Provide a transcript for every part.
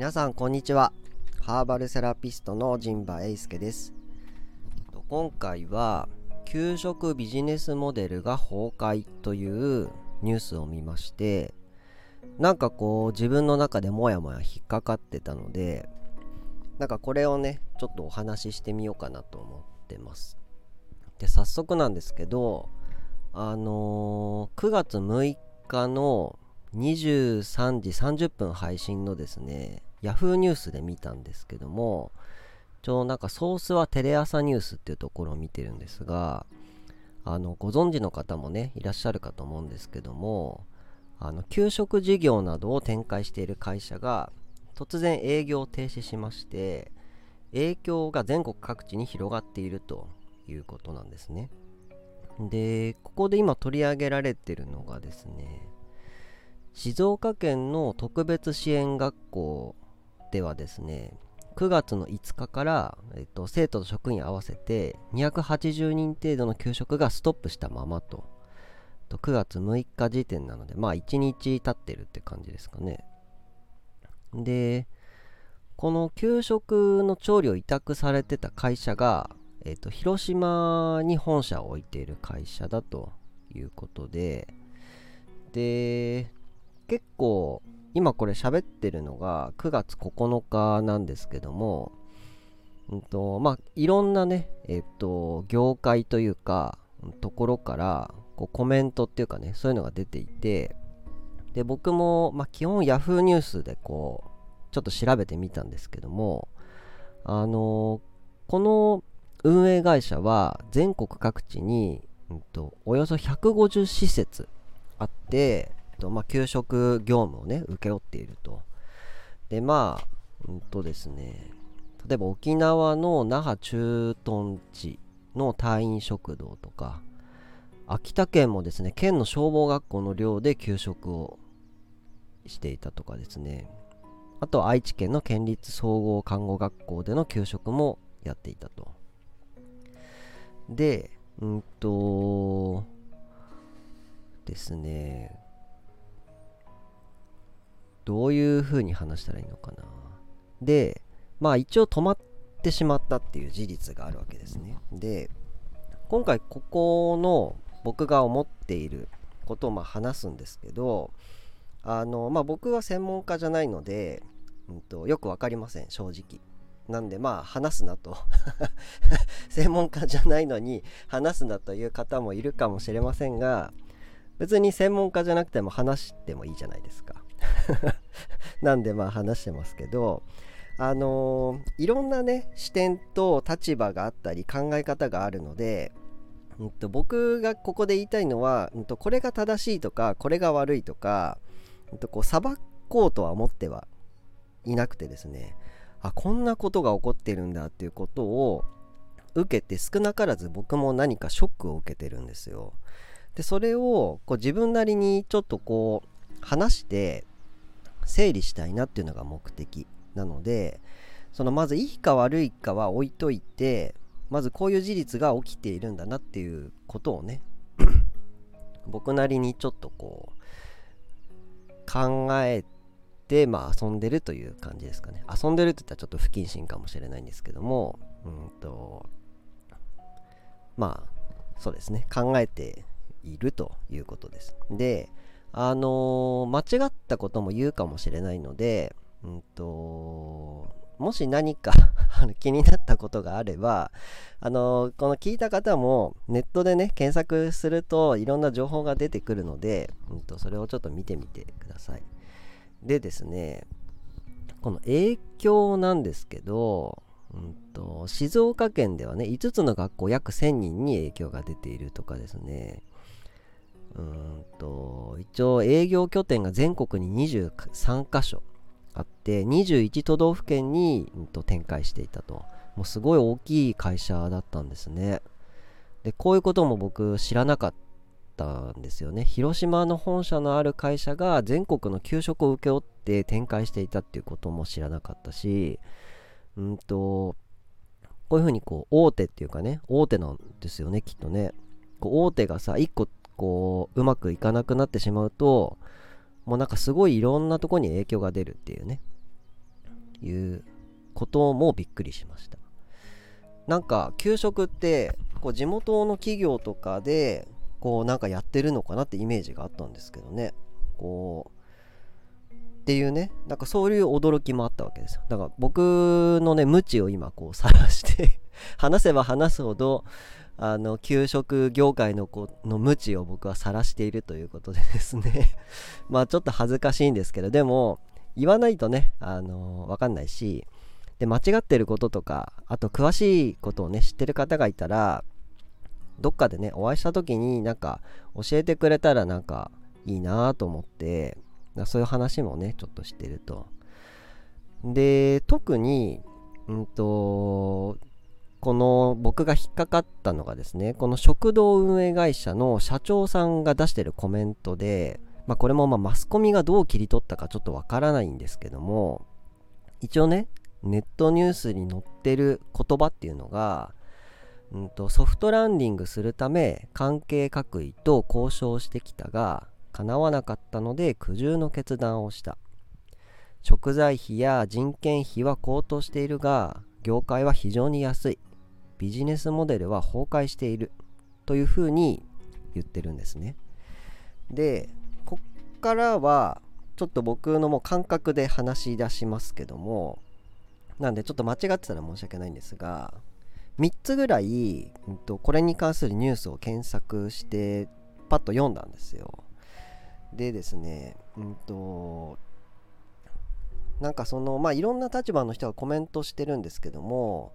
皆さんこんにちは。ハーバルセラピストの陣馬英介です。今回は給食ビジネスモデルが崩壊というニュースを見ましてなんかこう自分の中でモヤモヤ引っかかってたのでなんかこれをねちょっとお話ししてみようかなと思ってます。で早速なんですけどあのー、9月6日の23時30分配信のですね Yahoo! ニュースで見たんですけどもちょうどなんかソースはテレ朝ニュースっていうところを見てるんですがあのご存知の方もねいらっしゃるかと思うんですけどもあの給食事業などを展開している会社が突然営業を停止しまして影響が全国各地に広がっているということなんですね。でここで今取り上げられてるのがですね静岡県の特別支援学校ではですね9月の5日から、えっと、生徒と職員合わせて280人程度の給食がストップしたままと。と9月6日時点なのでまあ1日経ってるって感じですかね。でこの給食の調理を委託されてた会社が、えっと、広島に本社を置いている会社だということでで結構今これ喋ってるのが9月9日なんですけども、うんとまあ、いろんなね、えっと、業界というか、ところからこうコメントっていうかね、そういうのが出ていて、で、僕も、まあ、基本 Yahoo ニュースでこう、ちょっと調べてみたんですけども、あのこの運営会社は全国各地に、うんとおよそ150施設あって、とまあ、給食業務をね、請け負っていると。で、まあ、うんとですね、例えば沖縄の那覇駐屯地の隊員食堂とか、秋田県もですね、県の消防学校の寮で給食をしていたとかですね、あと愛知県の県立総合看護学校での給食もやっていたと。で、うんと、ですね、どういう風に話したらいいのかな。で、まあ一応止まってしまったっていう事実があるわけですね。で、今回ここの僕が思っていることをま話すんですけど、あの、まあ僕は専門家じゃないので、うんと、よく分かりません、正直。なんでまあ話すなと 専門家じゃないのに話すなという方もいるかもしれませんが別に専門家じゃなくても話してもいいじゃないですかなんでまあ話してますけどあのー、いろんなね視点と立場があったり考え方があるので、うんと、僕がここで言いたいのは、うんと、これが正しいとかこれが悪いとか、うんと、こう裁こうとは思ってはいなくてですねあこんなことが起こってるんだっていうことを受けて少なからず僕も何かショックを受けてるんですよ。でそれをこう自分なりにちょっとこう話して整理したいなっていうのが目的なのでそのまずいいか悪いかは置いといてまずこういう事実が起きているんだなっていうことをね 僕なりにちょっとこう考えてまあ遊んでるという感じですかね。遊んでるって言ったらちょっと不謹慎かもしれないんですけどもうんとまあそうですね。考えているということです。であのー、間違ったことも言うかもしれないので、うんと、もし何か気になったことがあれば、あのー、この聞いた方もネットでね、検索するといろんな情報が出てくるので、うんと、それをちょっと見てみてください。でですね、この影響なんですけど、うんと、静岡県ではね、5つの学校約1000人に影響が出ているとかですね、うんと一応営業拠点が全国に23カ所あって21都道府県に、うん、と展開していたと。もうすごい大きい会社だったんですね。でこういうことも僕知らなかったんですよね。広島の本社のある会社が全国の給食を請け負って展開していたっていうことも知らなかったしうんとこういうふうにこう大手っていうかね大手なんですよねきっとね。大手がさ1個こううまくいかなくなってしまうともうなんかすごいいろんなとこに影響が出るっていうね。いうこともびっくりしました。なんか給食ってこう地元の企業とかでこうなんかやってるのかなってイメージがあったんですけどね。こうっていうね。なんかそういう驚きもあったわけですよ。だから僕のね無知を今こう晒して話せば話すほどあの給食業界のこの無知を僕は晒しているということでですね。まあちょっと恥ずかしいんですけどでも言わないとねあの分かんないしで間違ってることとかあと詳しいことをね知ってる方がいたらどっかでねお会いした時になんか教えてくれたらなんかいいなと思ってそういう話もねちょっとしてると。で特にうんとこの僕が引っかかったのがですねこの食堂運営会社の社長さんが出してるコメントで、まあ、これもまマスコミがどう切り取ったかちょっとわからないんですけども一応ねネットニュースに載ってる言葉っていうのが、うんと、ソフトランディングするため関係各位と交渉してきたが叶わなかったので苦渋の決断をした。食材費や人件費は高騰しているが業界は非常に安い。ビジネスモデルは崩壊しているというふうに言ってるんですね。で、こっからはちょっと僕のもう感覚で話し出しますけども、なんでちょっと間違ってたら申し訳ないんですが、3つぐらい、うん、とこれに関するニュースを検索してパッと読んだんですよ。でですね、うんと、なんかそのまあいろんな立場の人がコメントしてるんですけども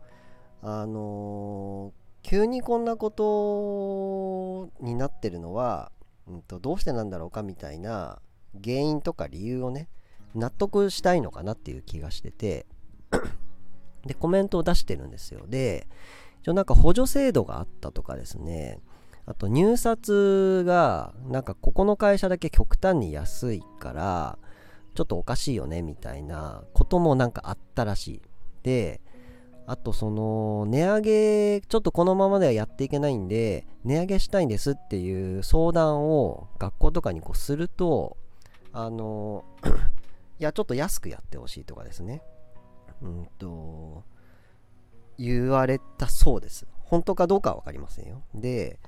あの、急にこんなことになってるのは、うんと、どうしてなんだろうかみたいな原因とか理由をね納得したいのかなっていう気がしててでコメントを出してるんですよ。で一応なんか補助制度があったとかですねあと入札がなんかここの会社だけ極端に安いからちょっとおかしいよねみたいなこともなんかあったらしい。であとその値上げちょっとこのままではやっていけないんで値上げしたいんですっていう相談を学校とかにこうするとあの いやちょっと安くやってほしいとかですね。うんと言われたそうです。本当かどうかは分かりませんよ。で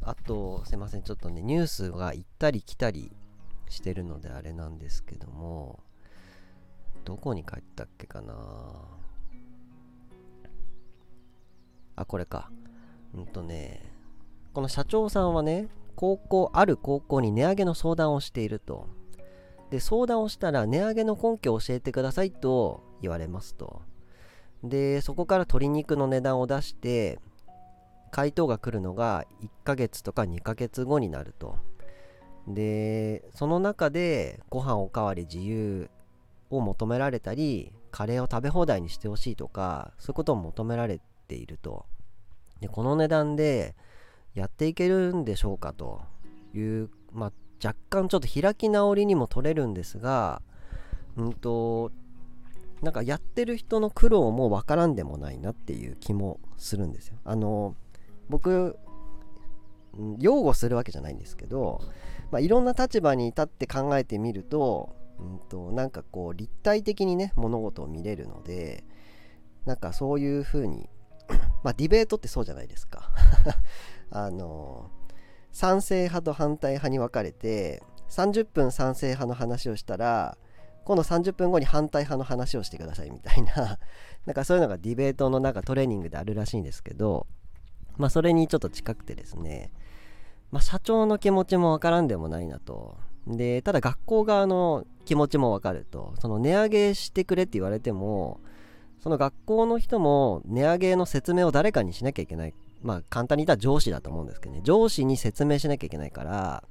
あとすいません。ちょっとねニュースが行ったり来たりしてるのであれなんですけどもどこに帰ったっけかな。あ、これか。うんとね、この社長さんはね、高校、ある高校に値上げの相談をしていると。で、相談をしたら値上げの根拠を教えてくださいと言われますと。で、そこから鶏肉の値段を出して、回答が来るのが1ヶ月とか2ヶ月後になると。で、その中でご飯おかわり自由を求められたり、カレーを食べ放題にしてほしいとか、そういうことを求められてていると。で、この値段でやっていけるんでしょうかという、まあ、若干ちょっと開き直りにも取れるんですが、うんと、なんかやってる人の苦労もわからんでもないなっていう気もするんですよ。あの、僕、擁護するわけじゃないんですけど、まあ、いろんな立場に立って考えてみると、うんと、なんかこう立体的にね物事を見れるのでなんかそういう風にまあディベートってそうじゃないですか。あの賛成派と反対派に分かれて30分賛成派の話をしたら今度30分後に反対派の話をしてくださいみたいな。なんかそういうのがディベートのなんかトレーニングであるらしいんですけどまあそれにちょっと近くてですねまあ社長の気持ちもわからんでもないなと。でただ学校側の気持ちもわかると。その値上げしてくれって言われてもその学校の人も値上げの説明を誰かにしなきゃいけない。まあ簡単に言ったら上司だと思うんですけどね。上司に説明しなきゃいけないから、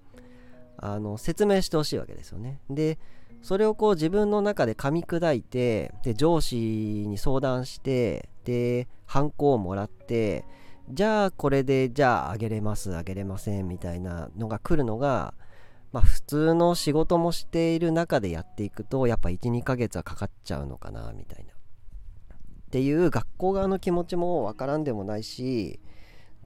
あの、説明してほしいわけですよね。で、それをこう自分の中で噛み砕いて、で、上司に相談して、で、ハンコをもらって、じゃあこれで、じゃああげれます、あげれません、みたいなのが来るのが、まあ普通の仕事もしている中でやっていくと、やっぱ1、2ヶ月はかかっちゃうのかな、みたいな。っていう学校側の気持ちもわからんでもないし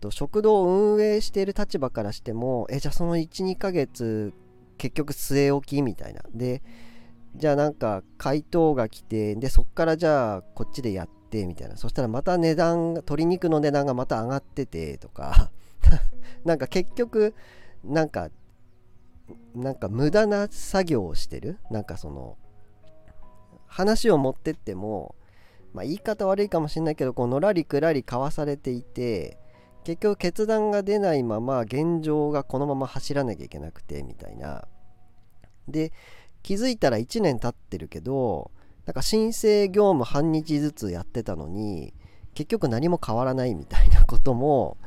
食堂を運営している立場からしてもえじゃあその12ヶ月結局据え置きみたいな。でじゃあなんか回答が来てでそっからじゃあこっちでやってみたいな。そしたらまた値段鶏肉の値段がまた上がっててと か。なんか結局なんかなんか無駄な作業をしてる。なんかその話を持ってってもまあ言い方悪いかもしれないけどこうのらりくらり交わされていて結局決断が出ないまま現状がこのまま走らなきゃいけなくてみたいな。で気づいたら1年経ってるけどなんか申請業務半日ずつやってたのに結局何も変わらないみたいなことも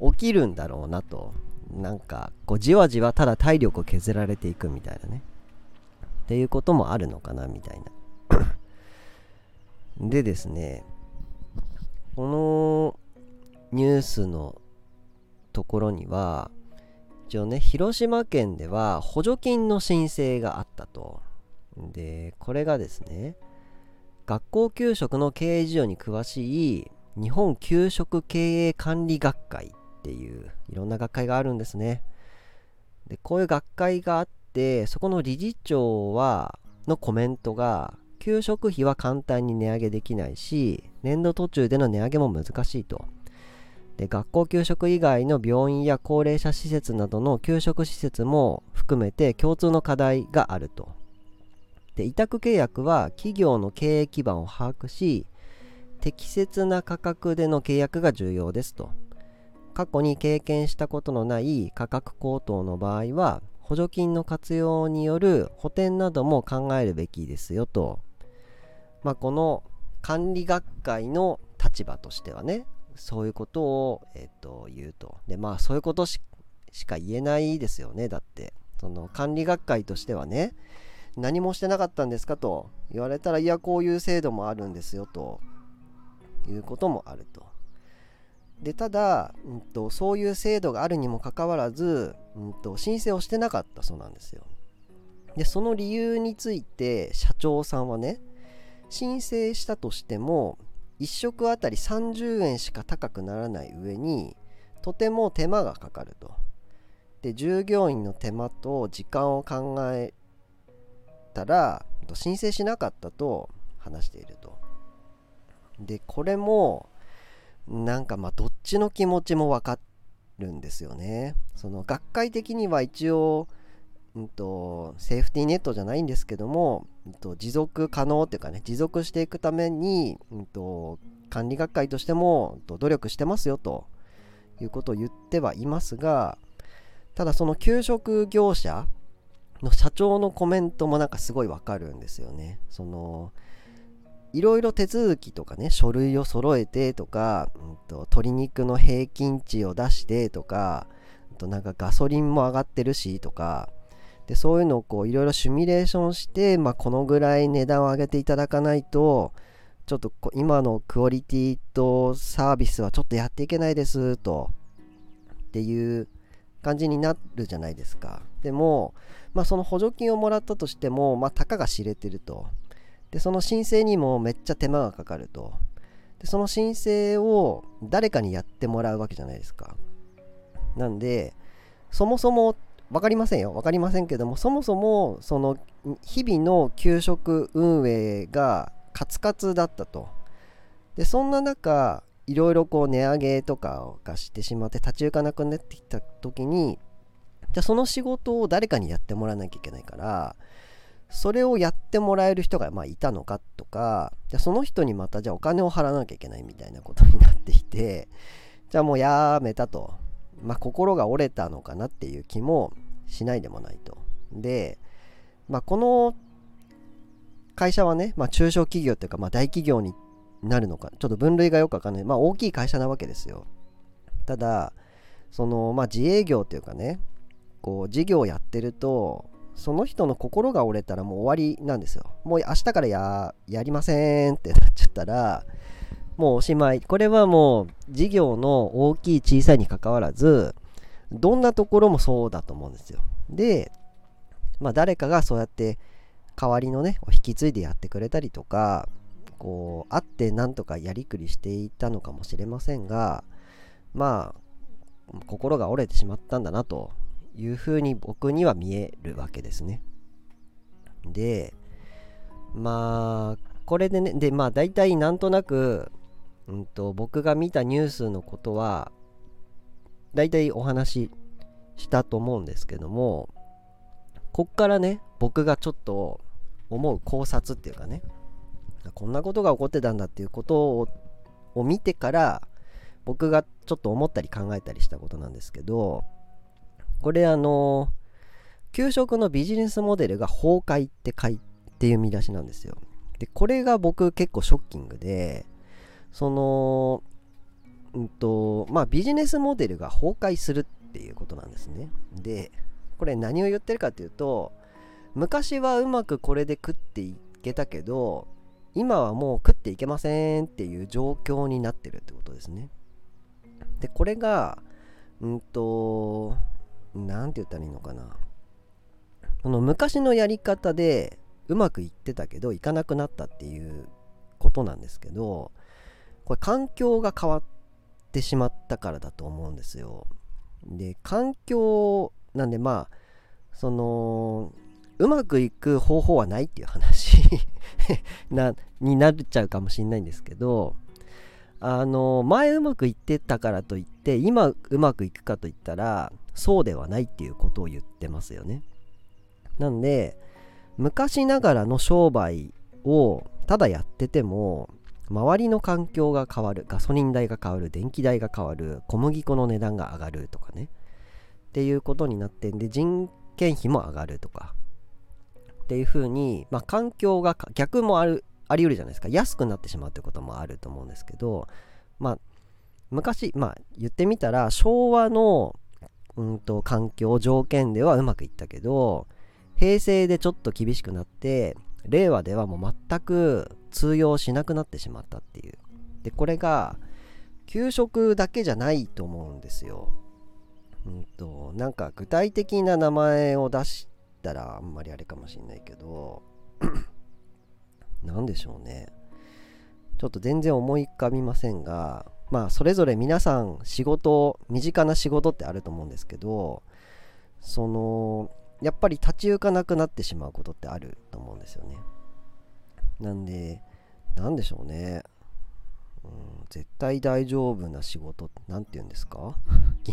起きるんだろうなと。なんかこうじわじわただ体力を削られていくみたいなね。っていうこともあるのかなみたいな。でですねこのニュースのところには一応ね広島県では補助金の申請があったと。でこれがですね学校給食の経営事情に詳しい日本給食経営管理学会っていういろんな学会があるんですね。でこういう学会があってそこの理事長はのコメントが給食費は簡単に値上げできないし年度途中での値上げも難しいと。で学校給食以外の病院や高齢者施設などの給食施設も含めて共通の課題があると。で委託契約は企業の経営基盤を把握し適切な価格での契約が重要ですと。過去に経験したことのない価格高騰の場合は補助金の活用による補填なども考えるべきですよと、まあ、この管理学会の立場としてはねそういうことを、えー、と言うと。でまあそういうことしか言えないですよね。だってその管理学会としてはね何もしてなかったんですかと言われたらいやこういう制度もあるんですよということもあると。でただ、うんと、そういう制度があるにもかかわらず、うんと、申請をしてなかったそうなんですよ。でその理由について社長さんはね申請したとしても1食あたり30円しか高くならない上にとても手間がかかると。で従業員の手間と時間を考えたら申請しなかったと話していると。でこれもなんかまあどっちの気持ちもわかるんですよね。その学会的には一応、うんと、セーフティーネットじゃないんですけども、と、持続可能っていうかね持続していくために、うんと、管理学会としても、と努力してますよということを言ってはいますがただその給食業者の社長のコメントもなんかすごいわかるんですよね。そのいろいろ手続きとかね書類を揃えてとか、うんと、鶏肉の平均値を出してとか、んと、なんかガソリンも上がってるしとかでそういうのをこういろいろシミュレーションして、まあ、このぐらい値段を上げていただかないとちょっと今のクオリティとサービスはちょっとやっていけないですと。っていう感じになるじゃないですか。でも、まあ、その補助金をもらったとしても、まあ、たかが知れてると。でその申請にもめっちゃ手間がかかると。でその申請を誰かにやってもらうわけじゃないですか。なんでそもそも分かりませんよ。分かりませんけどもそもそもその日々の給食運営がカツカツだったと。でそんな中いろいろこう値上げとかがしてしまって立ち行かなくなってきた時にじゃあその仕事を誰かにやってもらわなきゃいけないからそれをやってもらえる人がまあいたのかとかじゃその人にまたじゃあお金を払わなきゃいけないみたいなことになっていてじゃあもうやめたと、まあ、心が折れたのかなっていう気もしないでもないとで、まあ、この会社はね、まあ、中小企業っていうかまあ大企業になるのかちょっと分類がよくわかんないまあ大きい会社なわけですよただそのまあ自営業っていうかねこう事業をやってるとその人の心が折れたらもう終わりなんですよ。もう明日からややりませんってなっちゃったら、もうおしまい。これはもう事業の大きい小さいにかかわらず、どんなところもそうだと思うんですよ。で、まあ誰かがそうやって代わりのね、引き継いでやってくれたりとか、こう、会ってなんとかやりくりしていたのかもしれませんが、まあ、心が折れてしまったんだなというふうに僕には見えるわけですね。で、まあこれでねでまあ大体なんとなく、うんと、僕が見たニュースのことは大体お話ししたと思うんですけどもこっからね僕がちょっと思う考察っていうかねこんなことが起こってたんだっていうことをを見てから僕がちょっと思ったり考えたりしたことなんですけどこれあの給食のビジネスモデルが崩壊って書いていう見出しなんですよ。でこれが僕結構ショッキングでそのうんとまあビジネスモデルが崩壊するっていうことなんですね。でこれ何を言ってるかっていうと昔はうまくこれで食っていけたけど今はもう食っていけませんっていう状況になってるってことですね。でこれがうんと何て言ったらいいのかな。この昔のやり方でうまくいってたけどいかなくなったっていうことなんですけどこれ環境が変わってしまったからだと思うんですよ。で環境なんでまあそのうまくいく方法はないっていう話 なになっちゃうかもしれないんですけどあの前うまくいってたからといって今うまくいくかといったらそうではないっていうことを言ってますよね。なんで昔ながらの商売をただやってても周りの環境が変わるガソリン代が変わる電気代が変わる小麦粉の値段が上がるとかね。っていうことになってんで人件費も上がるとか。っていうふうに、まあ、環境が逆もあるあり得るじゃないですか。安くなってしまうってこともあると思うんですけどまあ昔まあ言ってみたら昭和のうんと環境条件ではうまくいったけど平成でちょっと厳しくなって令和ではもう全く通用しなくなってしまったっていう。でこれが給食だけじゃないと思うんですよ。うんとなんか具体的な名前を出したらあんまりあれかもしんないけど 何でしょうね。ちょっと全然思い浮かびませんがまあそれぞれ皆さん仕事身近な仕事ってあると思うんですけどそのやっぱり立ち行かなくなってしまうことってあると思うんですよね。なんで何でしょうね。うん絶対大丈夫な仕事って何て言うんですか？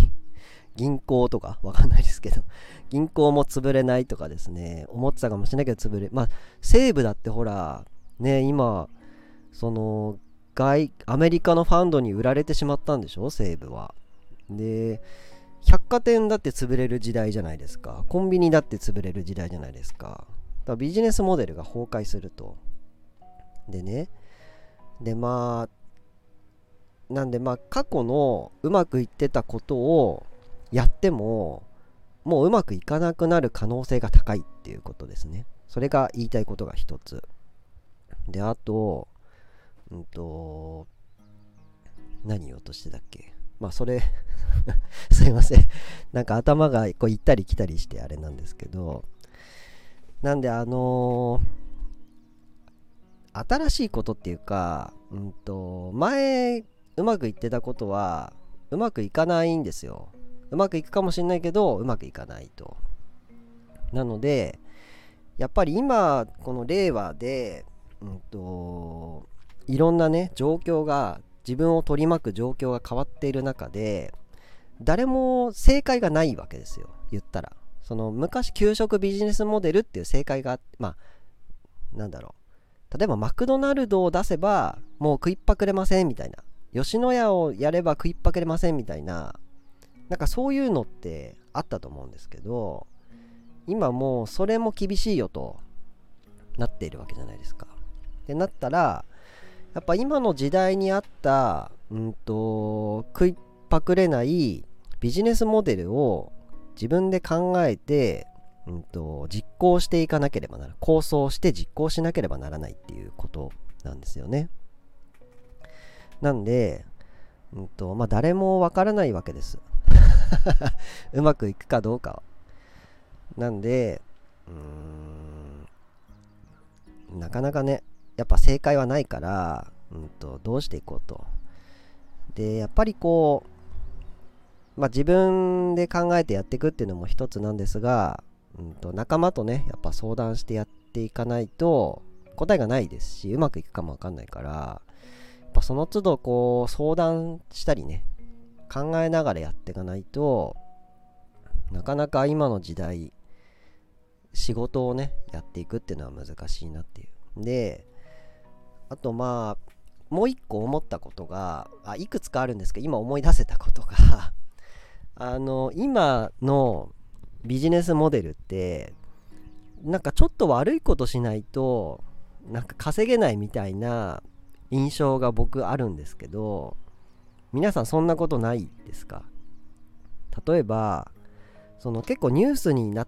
銀行とか？わかんないですけど。銀行も潰れないとかですね。思ってたかもしれないけど潰れまあ西武だってほらね今その外アメリカのファンドに売られてしまったんでしょ？西武は。で百貨店だって潰れる時代じゃないですか。コンビニだって潰れる時代じゃないですか。だからビジネスモデルが崩壊すると。でね。でまあなんでまあ過去のうまくいってたことをやってももううまくいかなくなる可能性が高いっていうことですね。それが言いたいことが一つ。であとうんと何言おうとしてたっけ？まあそれ すいません。なんか頭がこう行ったり来たりしてあれなんですけど。なんであのー、新しいことっていうかうんと前うまくいってたことはうまくいかないんですよ。うまくいくかもしれないけどうまくいかないと。なのでやっぱり今この令和で、うんと、いろんなね状況が自分を取り巻く状況が変わっている中で誰も正解がないわけですよ。言ったら。その昔給食ビジネスモデルっていう正解がまあなんだろう。例えばマクドナルドを出せばもう食いっぱくれませんみたいな吉野家をやれば食いっぱくれませんみたいななんかそういうのってあったと思うんですけど今もうそれも厳しいよとなっているわけじゃないですか。ってなったらやっぱ今の時代にあった、うんと、食いっぱくれないビジネスモデルを自分で考えて、うんと、実行していかなければならない構想して実行しなければならないっていうことなんですよね。なんで、うんとまあ、誰もわからないわけです。うまくいくかどうかは。なんで、うーん、なかなかね、やっぱ正解はないから、うんと、どうしていこうと。で、やっぱりこう、まあ、自分で考えてやっていくっていうのも一つなんですが、うんと、仲間とね、やっぱ相談してやっていかないと、答えがないですしうまくいくかもわかんないからやっぱその都度こう相談したりね考えながらやっていかないとなかなか今の時代仕事をねやっていくっていうのは難しいなっていう。であとまあもう一個思ったことがあいくつかあるんですけど今思い出せたことが あの今のビジネスモデルってなんかちょっと悪いことしないとなんか稼げないみたいな印象が僕あるんですけど皆さんそんなことないですか？例えばその結構ニュースにな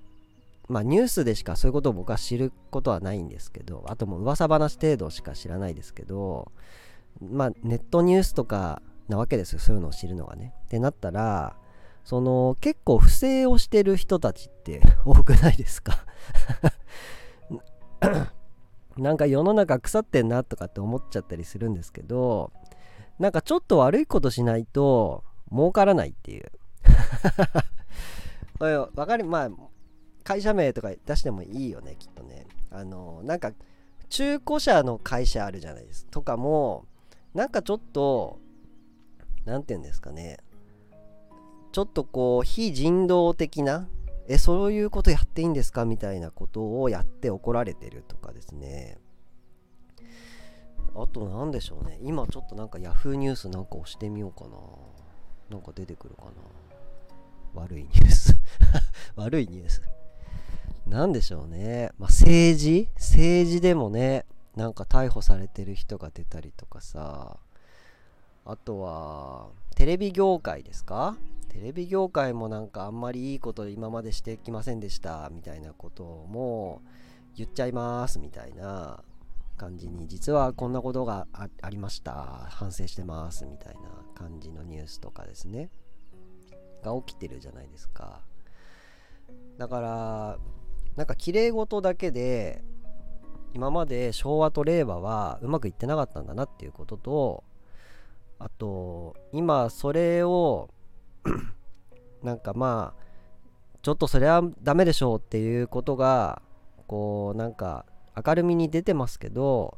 まあニュースでしかそういうことを僕は知ることはないんですけどあともう噂話程度しか知らないですけどまあネットニュースとかなわけですよそういうのを知るのがね。ってなったらその結構不正をしてる人たちって 多くないですか？なんか世の中腐ってんなとかって思っちゃったりするんですけどなんかちょっと悪いことしないと儲からないっていう。これ分かるまあ会社名とか出してもいいよねきっとね。あのなんか中古車の会社あるじゃないですか。とかもなんかちょっと何て言うんですかね。ちょっとこう非人道的なえそういうことやっていいんですかみたいなことをやって怒られてるとかですね。あと何でしょうね。今ちょっとなんか Yahoo ニュースなんか押してみようかな。なんか出てくるかな。悪いニュース。悪いニュース。何でしょうね。まあ政治？政治でもねなんか逮捕されてる人が出たりとかさ。あとはテレビ業界ですか？テレビ業界もなんかあんまりいいこと今までしてきませんでしたみたいなことも言っちゃいますみたいな感じに実はこんなことがありました。反省してます。みたいな感じのニュースとかですね。が起きてるじゃないですか。だからなんか綺麗事だけで今まで昭和と令和はうまくいってなかったんだなっていうこととあと今それを なんかまあちょっとそれはダメでしょうっていうことがこうなんか明るみに出てますけど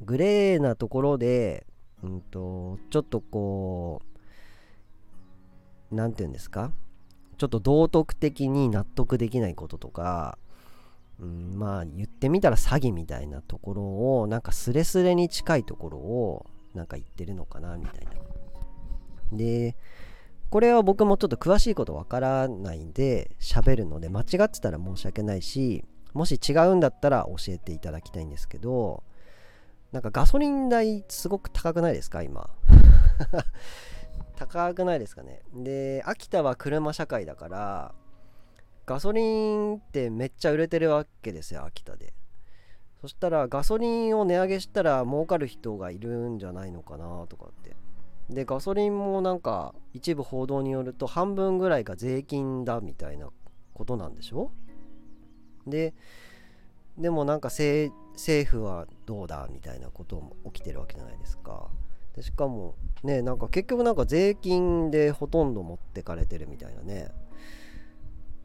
グレーなところで、うんと、ちょっとこう何て言うんですか？ちょっと道徳的に納得できないこととか、うん、まあ言ってみたら詐欺みたいなところをなんかスレスレに近いところをなんか言ってるのかなみたいな。でこれは僕もちょっと詳しいことわからないんで喋るので間違ってたら申し訳ないしもし違うんだったら教えていただきたいんですけどなんかガソリン代すごく高くないですか今？高くないですかね？で秋田は車社会だからガソリンってめっちゃ売れてるわけですよ秋田で。そしたらガソリンを値上げしたら儲かる人がいるんじゃないのかなとかって。でガソリンもなんか一部報道によると半分ぐらいが税金だみたいなことなんでしょ？ででもなんか政府はどうだみたいなことも起きてるわけじゃないですか。でしかもねなんか結局なんか税金でほとんど持ってかれてるみたいなね。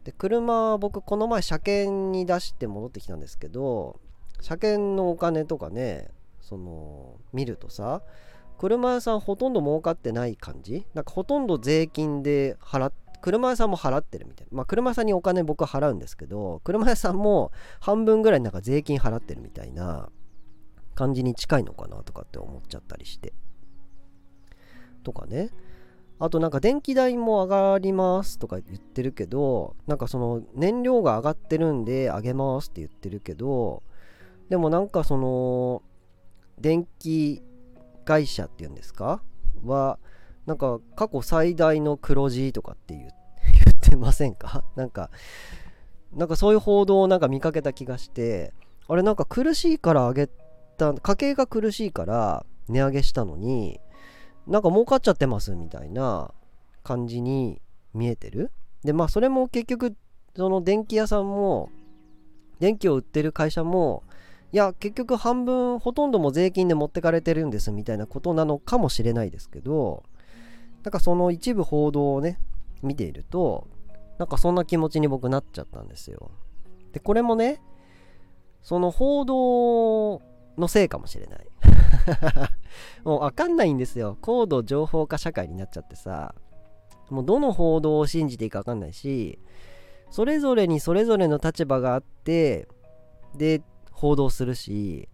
で車僕この前車検に出して戻ってきたんですけど車検のお金とかねその見るとさ車屋さんほとんど儲かってない感じ？なんかほとんど税金で払っ車屋さんも払ってるみたいな。まあ車屋さんにお金僕払うんですけど車屋さんも半分ぐらいなんか税金払ってるみたいな感じに近いのかなとかって思っちゃったりして。とかね。あとなんか電気代も上がりますとか言ってるけどなんかその燃料が上がってるんで上げますって言ってるけどでもなんかその電気会社っていうんですか？はなんか過去最大の黒字とかって言ってませんか？なんかなんかそういう報道をなんか見かけた気がしてあれなんか苦しいから上げた家計が苦しいから値上げしたのになんか儲かっちゃってますみたいな感じに見えてる？でまあそれも結局その電気屋さんも電気を売ってる会社もいや結局半分ほとんども税金で持ってかれてるんですみたいなことなのかもしれないですけどなんかその一部報道をね見ているとなんかそんな気持ちに僕なっちゃったんですよ。でこれもねその報道のせいかもしれない。もう分かんないんですよ。高度情報化社会になっちゃってさ。もうどの報道を信じていいか分かんないしそれぞれにそれぞれの立場があってで報道するし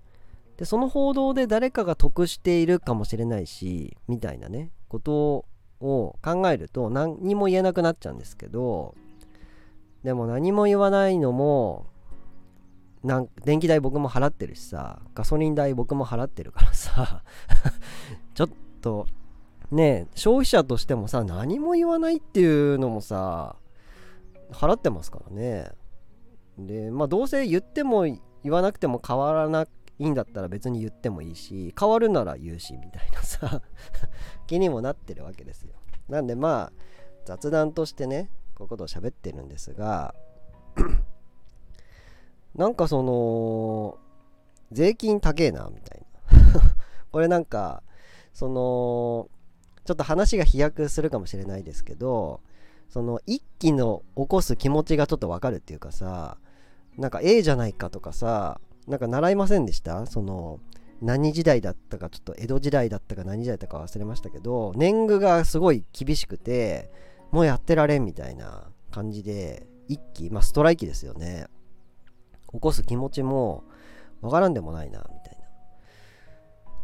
でその報道で誰かが得しているかもしれないしみたいなねことを考えると何にも言えなくなっちゃうんですけどでも何も言わないのもなん電気代僕も払ってるしさガソリン代僕も払ってるからさ ちょっとね消費者としてもさ何も言わないっていうのもさ払ってますからね。でまあどうせ言っても言わなくても変わらないんだったら別に言ってもいいし変わるなら言うしみたいなさ 気にもなってるわけですよ。なんでまあ雑談としてねこういうことを喋ってるんですが なんかその税金高えなみたいな。これなんかそのちょっと話が飛躍するかもしれないですけどその一気の起こす気持ちがちょっとわかるっていうかさなんか A じゃないかとかさなんか習いませんでした？その何時代だったかちょっと江戸時代だったか何時代だったか忘れましたけど年貢がすごい厳しくてもうやってられんみたいな感じで一気まあストライキですよね。起こす気持ちもわからんでもないなみたい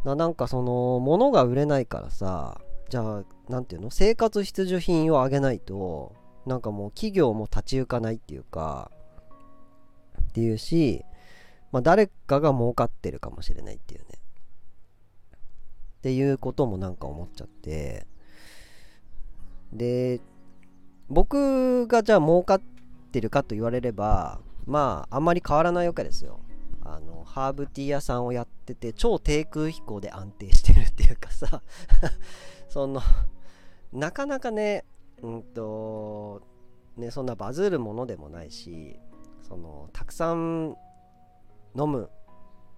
な。ななんかその物が売れないからさじゃあ何て言うの？生活必需品を上げないとなんかもう企業も立ち行かないっていうかっていうし、まあ、誰かが儲かってるかもしれないっていうね。っていうこともなんか思っちゃって。で僕がじゃあ儲かってるかと言われればまああんまり変わらないわけですよ。あのハーブティー屋さんをやってて超低空飛行で安定してるっていうかさ。そのなかなかねうんとねそんなバズるものでもないしそのたくさん飲む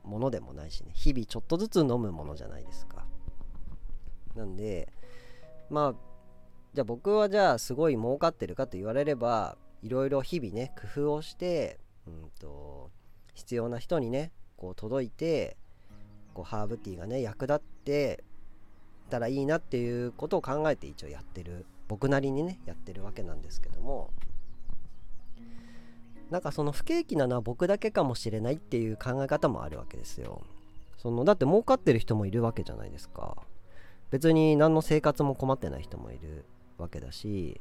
ものでもないしね。日々ちょっとずつ飲むものじゃないですか。なんでまあじゃあ僕はじゃあすごい儲かってるかと言われればいろいろ日々ね工夫をしてうんと必要な人にねこう届いてこうハーブティーがね役立ってたらいいなっていうことを考えて一応やってる僕なりにねやってるわけなんですけども。なんかその不景気なのは僕だけかもしれないっていう考え方もあるわけですよ。そのだって儲かってる人もいるわけじゃないですか。別に何の生活も困ってない人もいるわけだし。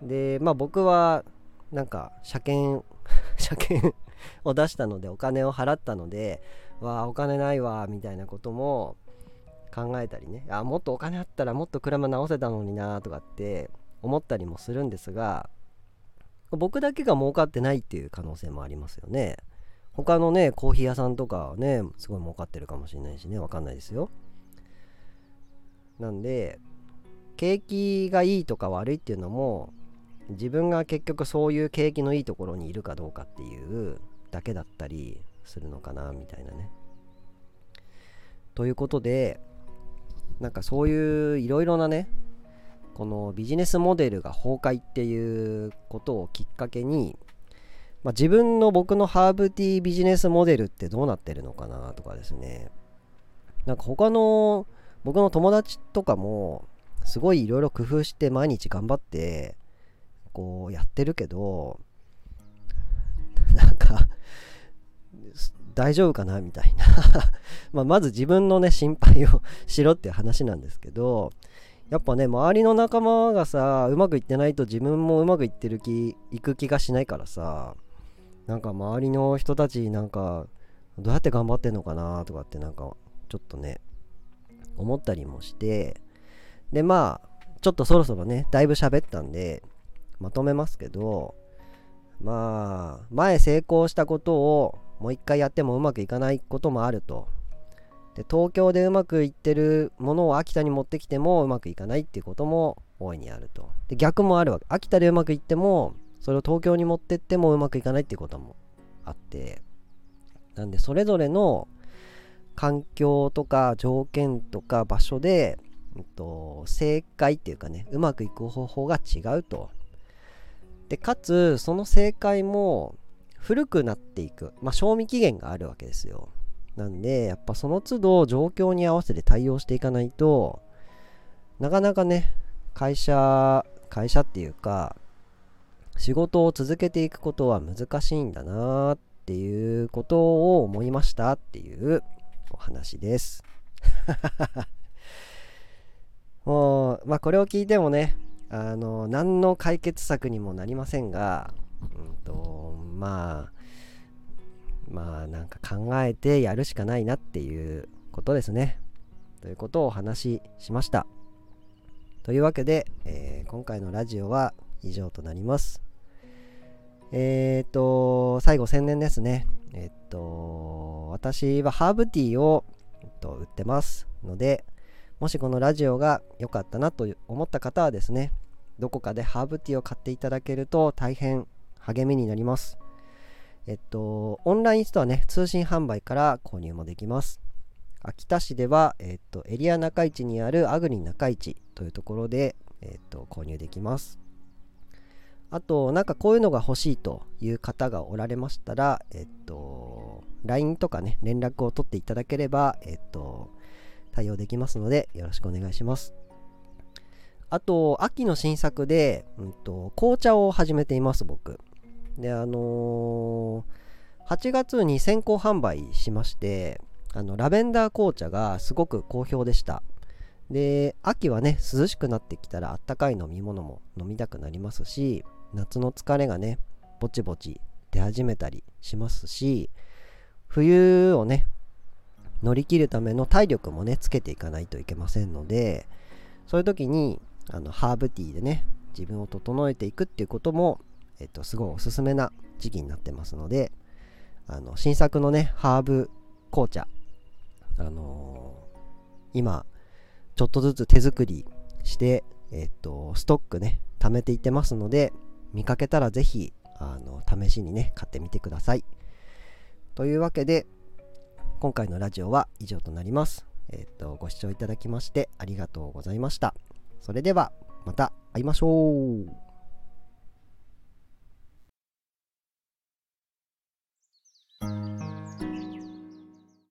でまあ僕はなんか車検 車検を出したのでお金を払ったのでわあお金ないわみたいなことも考えたりね。あもっとお金あったらもっと車直せたのになとかって思ったりもするんですが僕だけが儲かってないっていう可能性もありますよね。他のねコーヒー屋さんとかねすごい儲かってるかもしれないしね。わかんないですよ。なんで景気がいいとか悪いっていうのも自分が結局そういう景気のいいところにいるかどうかっていうだけだったりするのかなみたいなね。ということでなんかそういういろいろなねこのビジネスモデルが崩壊っていうことをきっかけに、まあ、自分の僕のハーブティービジネスモデルってどうなってるのかなとかですね。なんか他の僕の友達とかもすごいいろいろ工夫して毎日頑張ってこうやってるけど なんか大丈夫かなみたいな。ままず自分のね心配をしろっていう話なんですけどやっぱね周りの仲間がさうまくいってないと自分もうまくいってる気いく気がしないからさなんか周りの人たちなんかどうやって頑張ってんのかなとかってなんかちょっとね思ったりもしてでまあちょっとそろそろねだいぶ喋ったんでまとめますけどまあ前成功したことをもう一回やってもうまくいかないこともあると。で東京でうまくいってるものを秋田に持ってきてもうまくいかないっていうことも大いにあると。で逆もあるわけ。秋田でうまくいってもそれを東京に持ってってもうまくいかないっていうこともあって。なんでそれぞれの環境とか条件とか場所で、えっと、正解っていうかねうまくいく方法が違うと。でかつその正解も古くなっていく、まあ、賞味期限があるわけですよ。なんでやっぱその都度状況に合わせて対応していかないとなかなかね会社会社っていうか仕事を続けていくことは難しいんだなっていうことを思いましたっていうお話です。もうまあこれを聞いてもねあの何の解決策にもなりませんが、うんと、まあまあなんか考えてやるしかないなっていうことですね。ということをお話ししました。というわけで、えー、今回のラジオは以上となります。えっ、と最後宣伝ですね。えっ、と私はハーブティーを、えっと、売ってますのでもしこのラジオが良かったなと思った方はですねどこかでハーブティーを買っていただけると大変励みになります。えっと、オンラインストアね、通信販売から購入もできます。秋田市では、えっと、エリア中市にあるアグリ中市というところで、えっと、購入できます。あと、なんかこういうのが欲しいという方がおられましたら、えっと、LINE とかね、連絡を取っていただければ、えっと、対応できますので、よろしくお願いします。あと、秋の新作で、うんと、紅茶を始めています、僕。で、あのー、8月に先行販売しまして、あの、ラベンダー紅茶がすごく好評でした。で、秋はね、涼しくなってきたらあったかい飲み物も飲みたくなりますし、夏の疲れがね、ぼちぼち出始めたりしますし、冬をね、乗り切るための体力もね、つけていかないといけませんので、そういう時にあのハーブティーでね自分を整えていくっていうことも、えっと、すごいおすすめな時期になってますのであの新作のねハーブ紅茶あのー、今ちょっとずつ手作りしてえっとストックね貯めていってますので見かけたらぜひあの試しにね買ってみてください。というわけで今回のラジオは以上となります。えっとご視聴いただきましてありがとうございました。それではまた会いましょう。Música